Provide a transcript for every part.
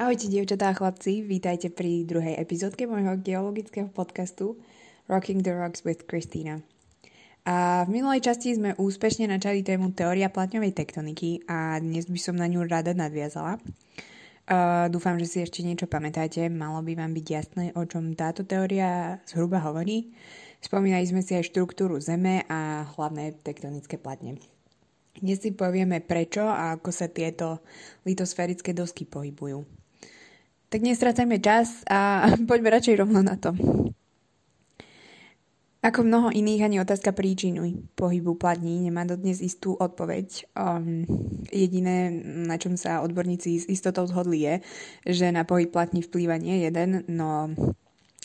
Ahojte dievčatá a chlapci, vítajte pri druhej epizódke môjho geologického podcastu Rocking the Rocks with Christina. A v minulej časti sme úspešne načali tému teória platňovej tektoniky a dnes by som na ňu rada nadviazala. Uh, dúfam, že si ešte niečo pamätáte, malo by vám byť jasné, o čom táto teória zhruba hovorí. Spomínali sme si aj štruktúru Zeme a hlavné tektonické platne. Dnes si povieme prečo a ako sa tieto litosférické dosky pohybujú. Tak nestracajme čas a poďme radšej rovno na to. Ako mnoho iných, ani otázka príčinu pohybu platní nemá dodnes istú odpoveď. Um, jediné, na čom sa odborníci s istotou zhodli je, že na pohyb platní vplýva nie jeden, no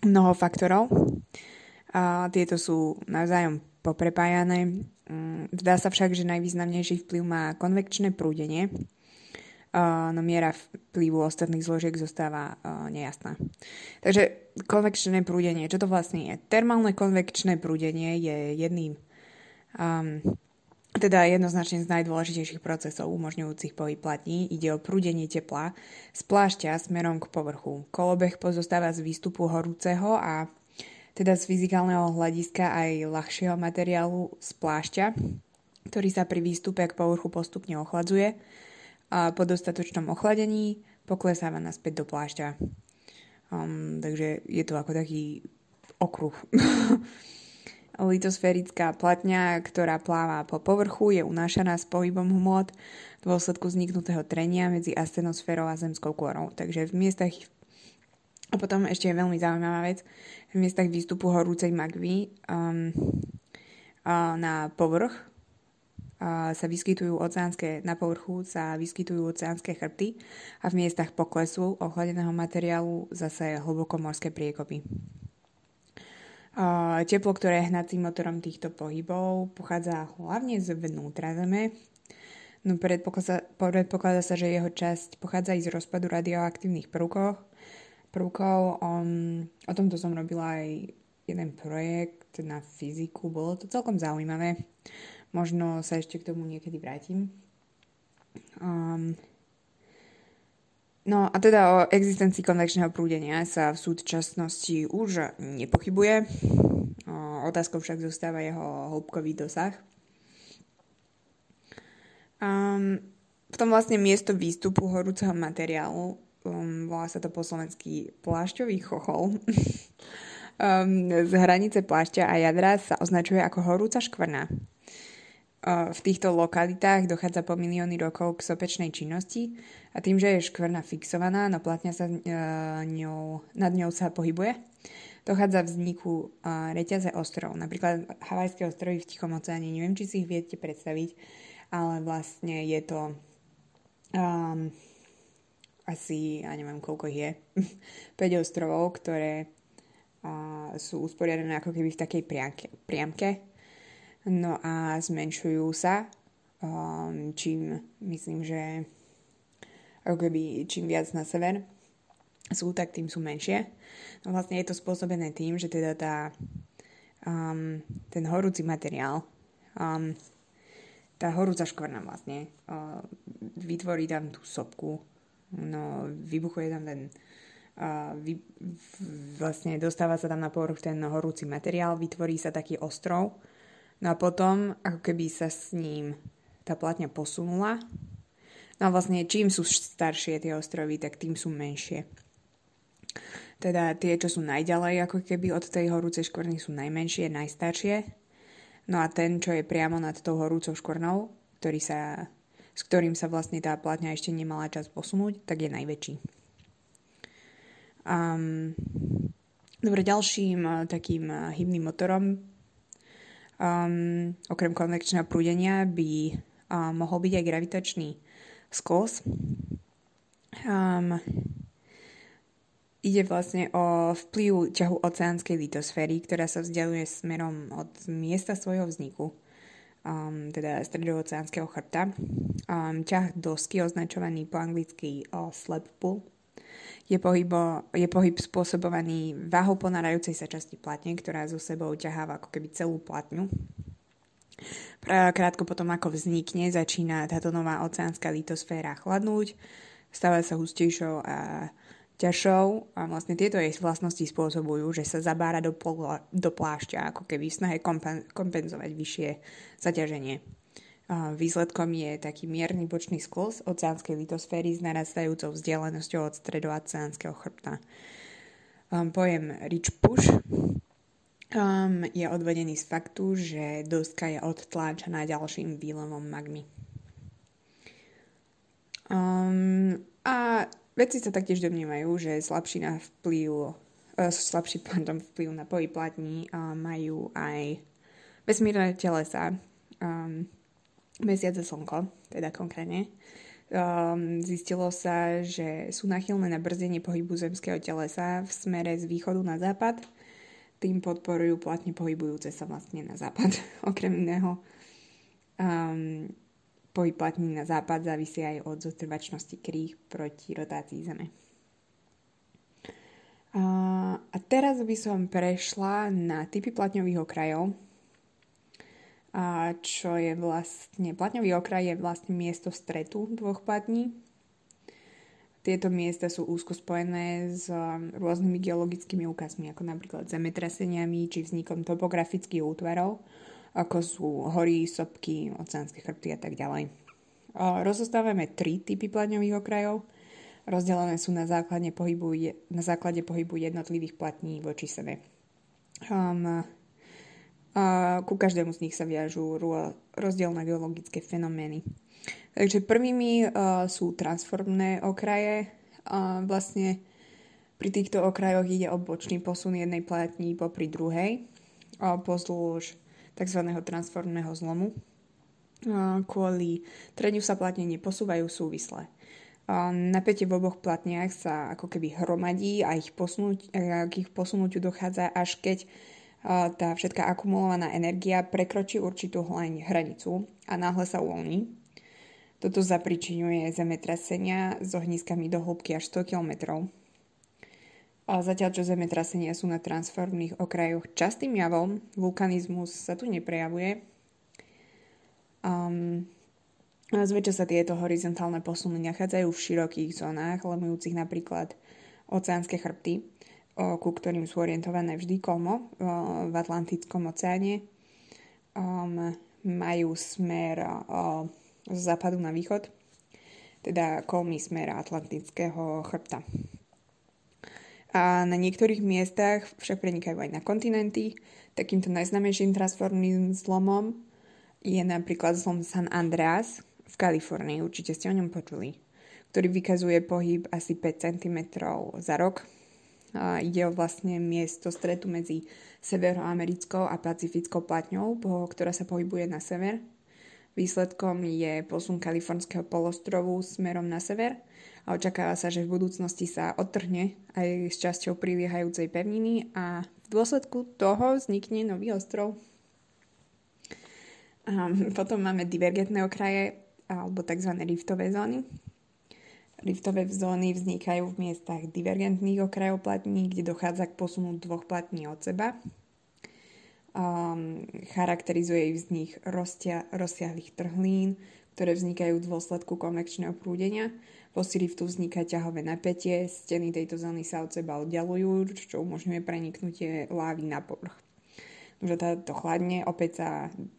mnoho faktorov. A tieto sú navzájom poprepájané. Um, zdá sa však, že najvýznamnejší vplyv má konvekčné prúdenie, no miera vplyvu ostatných zložiek zostáva nejasná. Takže konvekčné prúdenie, čo to vlastne je? Termálne konvekčné prúdenie je jedným um, teda jednoznačne z najdôležitejších procesov umožňujúcich pohyb platní ide o prúdenie tepla z plášťa smerom k povrchu. Kolobeh pozostáva z výstupu horúceho a teda z fyzikálneho hľadiska aj ľahšieho materiálu z plášťa, ktorý sa pri výstupe k povrchu postupne ochladzuje a po dostatočnom ochladení poklesáva naspäť do plášťa. Um, takže je to ako taký okruh. Litosférická platňa, ktorá pláva po povrchu, je unášaná s pohybom hmot v dôsledku vzniknutého trenia medzi astenosférou a zemskou kôrou. Takže v miestach a potom ešte je veľmi zaujímavá vec, v miestach výstupu horúcej magvy um, na povrch sa vyskytujú oceánske, na povrchu sa vyskytujú oceánske chrbty a v miestach poklesu ochladeného materiálu zase hlbokomorské priekopy. Teplo, ktoré je hnacím motorom týchto pohybov, pochádza hlavne zvnútra Zeme. No predpokladá, predpokladá sa, že jeho časť pochádza aj z rozpadu radioaktívnych prvkov. prvkov. Um, o tomto som robila aj jeden projekt na fyziku, bolo to celkom zaujímavé. Možno sa ešte k tomu niekedy vrátim. Um, no a teda o existencii konvekčného prúdenia sa v súčasnosti už nepochybuje. Otázkou však zostáva jeho hĺbkový dosah. Um, v tom vlastne miesto výstupu horúceho materiálu, um, volá sa to po slovensky plášťový chochol, um, z hranice plášťa a jadra sa označuje ako horúca škvrna v týchto lokalitách dochádza po milióny rokov k sopečnej činnosti a tým, že je škvrna fixovaná, no platňa sa e, ňou, nad ňou sa pohybuje, dochádza vzniku reťaze ostrov. Napríklad Havajské ostrovy v Tichom oceáne, neviem, či si ich viete predstaviť, ale vlastne je to um, asi, ja neviem, koľko je, 5 ostrovov, ktoré uh, sú usporiadané ako keby v takej priamke, priamke No a zmenšujú sa, um, čím myslím, že ako čím viac na sever sú, tak tým sú menšie. No vlastne je to spôsobené tým, že teda tá, um, ten horúci materiál, um, tá horúca škvrna vlastne uh, vytvorí tam tú sopku, no vybuchuje tam ten uh, vy, vlastne dostáva sa tam na povrch ten horúci materiál, vytvorí sa taký ostrov, No a potom, ako keby sa s ním tá platňa posunula. No a vlastne čím sú staršie tie ostrovy, tak tým sú menšie. Teda tie, čo sú najďalej ako keby od tej horúcej škvrny sú najmenšie, najstaršie. No a ten, čo je priamo nad tou horúcou škvrnou, ktorý sa, s ktorým sa vlastne tá platňa ešte nemala čas posunúť, tak je najväčší. Um, dobre, ďalším uh, takým uh, hybným motorom Um, okrem konvekčného prúdenia by um, mohol byť aj gravitačný skos. Um, ide vlastne o vplyv ťahu oceánskej litosféry, ktorá sa vzdialuje smerom od miesta svojho vzniku, um, teda stredooceánskeho chrbta. Um, ťah dosky označovaný po anglicky uh, slap pull je, pohybo, je pohyb spôsobovaný váhou ponárajúcej sa časti platne, ktorá zo sebou ťaháva ako keby celú platňu. Krátko potom, ako vznikne, začína táto nová oceánska litosféra chladnúť, stáva sa hustejšou a ťažšou a vlastne tieto jej vlastnosti spôsobujú, že sa zabára do, pola, do plášťa, ako keby v snahe kompen, kompenzovať vyššie zaťaženie. Výsledkom je taký mierny bočný sklz oceánskej litosféry s narastajúcou vzdialenosťou od stredooceánskeho chrbta. Um, pojem rich push um, je odvedený z faktu, že doska je odtláčaná ďalším výlevom magmy. Um, a Vedci sa taktiež domnívajú, že slabší na vplyv, uh, slabší pardon, vplyv na pohyb platní majú aj vesmírne telesa, um, mesiac a slnko, teda konkrétne. Um, zistilo sa, že sú nachylné na brzdenie pohybu zemského telesa v smere z východu na západ. Tým podporujú platne pohybujúce sa vlastne na západ. Okrem iného um, Pohyb platní na západ závisí aj od zotrvačnosti kríh proti rotácii Zeme. A teraz by som prešla na typy platňových okrajov, a čo je vlastne, platňový okraj je vlastne miesto stretu dvoch platní. Tieto miesta sú úzko spojené s rôznymi geologickými úkazmi, ako napríklad zemetraseniami či vznikom topografických útvarov, ako sú hory, sopky, oceánske chrbty a tak ďalej. Rozostávame tri typy pláňových okrajov. Rozdelené sú na základe pohybu, na základe pohybu jednotlivých platní voči sebe. Um, a ku každému z nich sa viažú rozdielne geologické fenomény. Takže prvými uh, sú transformné okraje. Uh, vlastne pri týchto okrajoch ide o bočný posun jednej platní popri druhej uh, pozdĺž tzv. transformného zlomu. Kvôli treniu sa platne neposúvajú súvisle. Napätie v oboch platniach sa ako keby hromadí a ich posunúť, k ich posunutiu dochádza až keď tá všetká akumulovaná energia prekročí určitú hranicu a náhle sa uvoľní. Toto zapričinuje zemetrasenia s ohniskami do hĺbky až 100 km. A zatiaľ, čo zemetrasenia sú na transformných okrajoch častým javom, vulkanizmus sa tu neprejavuje. Um, zväčša sa tieto horizontálne posuny nachádzajú v širokých zónach, lemujúcich napríklad oceánske chrbty, ku ktorým sú orientované vždy kolmo v Atlantickom oceáne. Majú smer z západu na východ, teda kolmý smer Atlantického chrbta a na niektorých miestach však prenikajú aj na kontinenty. Takýmto najznamejším transformným zlomom je napríklad zlom San Andreas v Kalifornii, určite ste o ňom počuli, ktorý vykazuje pohyb asi 5 cm za rok. Ide o vlastne miesto stretu medzi severoamerickou a pacifickou platňou, ktorá sa pohybuje na sever. Výsledkom je posun kalifornského polostrovu smerom na sever – a očakáva sa, že v budúcnosti sa odtrhne aj s časťou priliehajúcej pevniny a v dôsledku toho vznikne nový ostrov. A potom máme divergentné okraje alebo tzv. riftové zóny. Riftové zóny vznikajú v miestach divergentných okrajov platní, kde dochádza k posunu dvoch platní od seba. Um, charakterizuje ich vznik roztia, rozsiahlých trhlín, ktoré vznikajú v dôsledku konvekčného prúdenia po siriftu vzniká ťahové napätie, steny tejto zóny sa od seba oddialujú, čo umožňuje preniknutie lávy na povrch. Že to chladne, opäť sa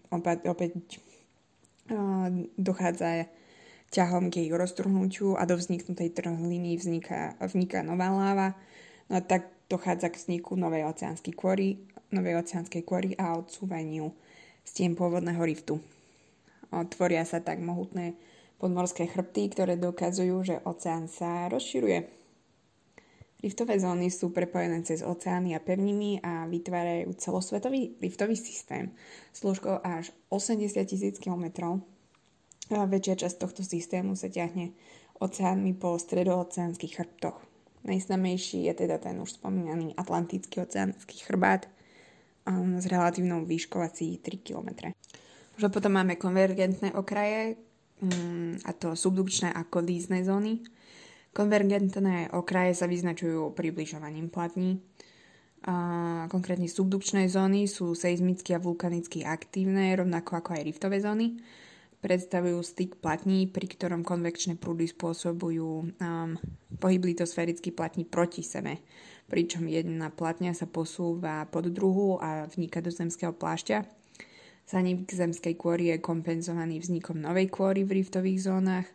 opäť, opäť uh, dochádza ťahom k jej roztrhnutiu a do vzniknutej trhliny vzniká, vzniká nová láva. No a tak dochádza k vzniku novej oceánskej kôry, novej oceánskej kôry a odsúvaniu stien pôvodného riftu. Tvoria sa tak mohutné podmorské chrbty, ktoré dokazujú, že oceán sa rozširuje. Riftové zóny sú prepojené cez oceány a pevniny a vytvárajú celosvetový riftový systém s až 80 tisíc km. Väčšia časť tohto systému sa ťahne oceánmi po stredooceánskych chrbtoch. Najznamejší je teda ten už spomínaný Atlantický oceánsky chrbát um, s relatívnou výškou asi 3 km. Že potom máme konvergentné okraje, Mm, a to subdukčné a kolízne zóny. Konvergentné okraje sa vyznačujú približovaním platní. A konkrétne subdukčné zóny sú seizmicky a vulkanicky aktívne, rovnako ako aj riftové zóny. Predstavujú styk platní, pri ktorom konvekčné prúdy spôsobujú um, pohyb litosférický platní proti sebe, pričom jedna platňa sa posúva pod druhú a vníka do zemského plášťa. Zanik zemskej kôry je kompenzovaný vznikom novej kôry v riftových zónach.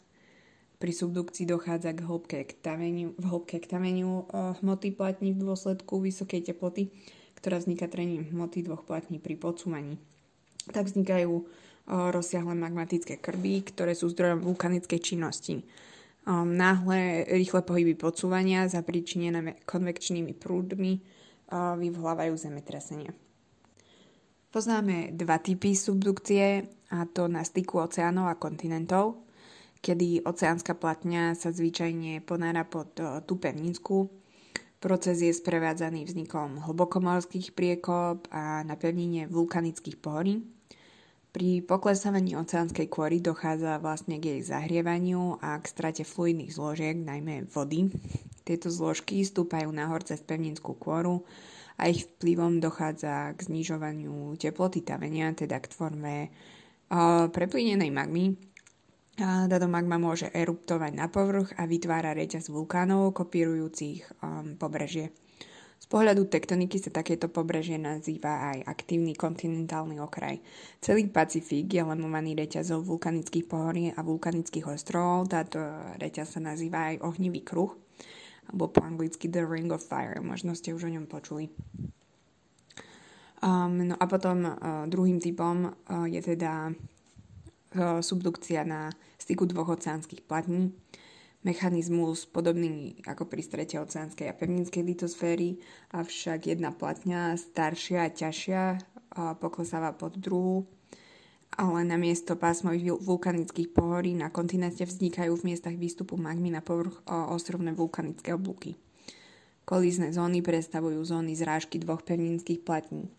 Pri subdukcii dochádza k hĺbke k tameniu, v hĺbke k tameniu uh, hmoty platní v dôsledku vysokej teploty, ktorá vzniká trením hmoty dvoch platní pri podsúvaní. Tak vznikajú rozsiahle magmatické krby, ktoré sú zdrojom vulkanickej činnosti. Náhle rýchle pohyby podsúvania zapričinené konvekčnými prúdmi vyvolávajú zemetrasenia. Poznáme dva typy subdukcie, a to na styku oceánov a kontinentov, kedy oceánska platňa sa zvyčajne ponára pod tú pevninsku. Proces je sprevádzaný vznikom hlbokomorských priekop a napevnenie vulkanických pohorí. Pri poklesávaní oceánskej kôry dochádza vlastne k jej zahrievaniu a k strate fluidných zložiek, najmä vody. Tieto zložky stúpajú nahor cez pevninskú kôru a ich vplyvom dochádza k znižovaniu teploty tavenia, teda k tvorme preplínenej magmy. Táto magma môže eruptovať na povrch a vytvára reťaz vulkánov kopírujúcich pobrežie. Z pohľadu tektoniky sa takéto pobrežie nazýva aj aktívny kontinentálny okraj. Celý Pacifik je lemovaný reťazov vulkanických pohorí a vulkanických ostrovov. Táto reťaz sa nazýva aj ohnivý kruh, alebo po anglicky The Ring of Fire. Možno ste už o ňom počuli. Um, no a potom uh, druhým typom uh, je teda uh, subdukcia na styku dvoch oceánskych platní. Mechanizmus podobný ako pri strete oceánskej a pevninskej litosféry, avšak jedna platňa, staršia a ťažšia, poklesáva pod druhú, ale na miesto pásmových vulkanických pohorí na kontinente vznikajú v miestach výstupu magmy na povrch ostrovné vulkanické oblúky. Kolízne zóny predstavujú zóny zrážky dvoch pevninských platní.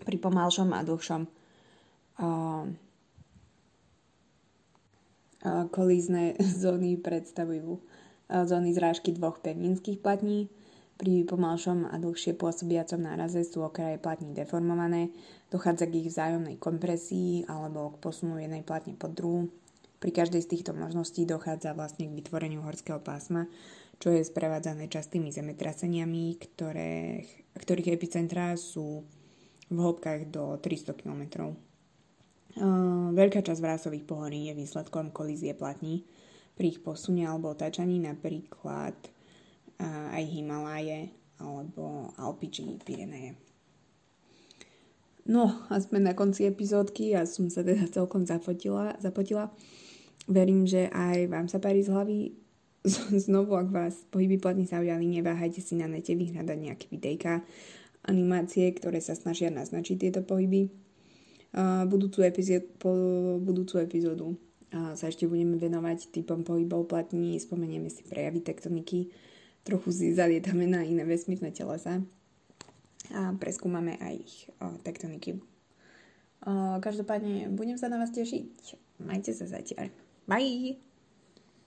Pri pomalšom a dlhšom kolízne zóny predstavujú zóny zrážky dvoch pevninských platní. Pri pomalšom a dlhšie pôsobiacom náraze sú okraje platní deformované, dochádza k ich vzájomnej kompresii alebo k posunu jednej platne pod druhú. Pri každej z týchto možností dochádza vlastne k vytvoreniu horského pásma, čo je sprevádzané častými zemetraseniami, ktoré, ktorých epicentra sú v hĺbkach do 300 km. Uh, veľká časť vrásových pohorí je výsledkom kolízie platní pri ich posune alebo otáčaní, napríklad aj Himaláje alebo Alpy či Pireneje. No a sme na konci epizódky a som sa teda celkom zapotila. zapotila. Verím, že aj vám sa parí z hlavy. Znovu, ak vás pohyby platní zaujali, neváhajte si na nete vyhľadať nejaké videjka, animácie, ktoré sa snažia naznačiť tieto pohyby budúcu, epizód, budúcu epizódu sa ešte budeme venovať typom pohybov platní, spomenieme si prejavy tektoniky, trochu si zalietame na iné vesmírne telesa a preskúmame aj ich tektoniky. Každopádne budem sa na vás tešiť. Majte sa zatiaľ. Bye!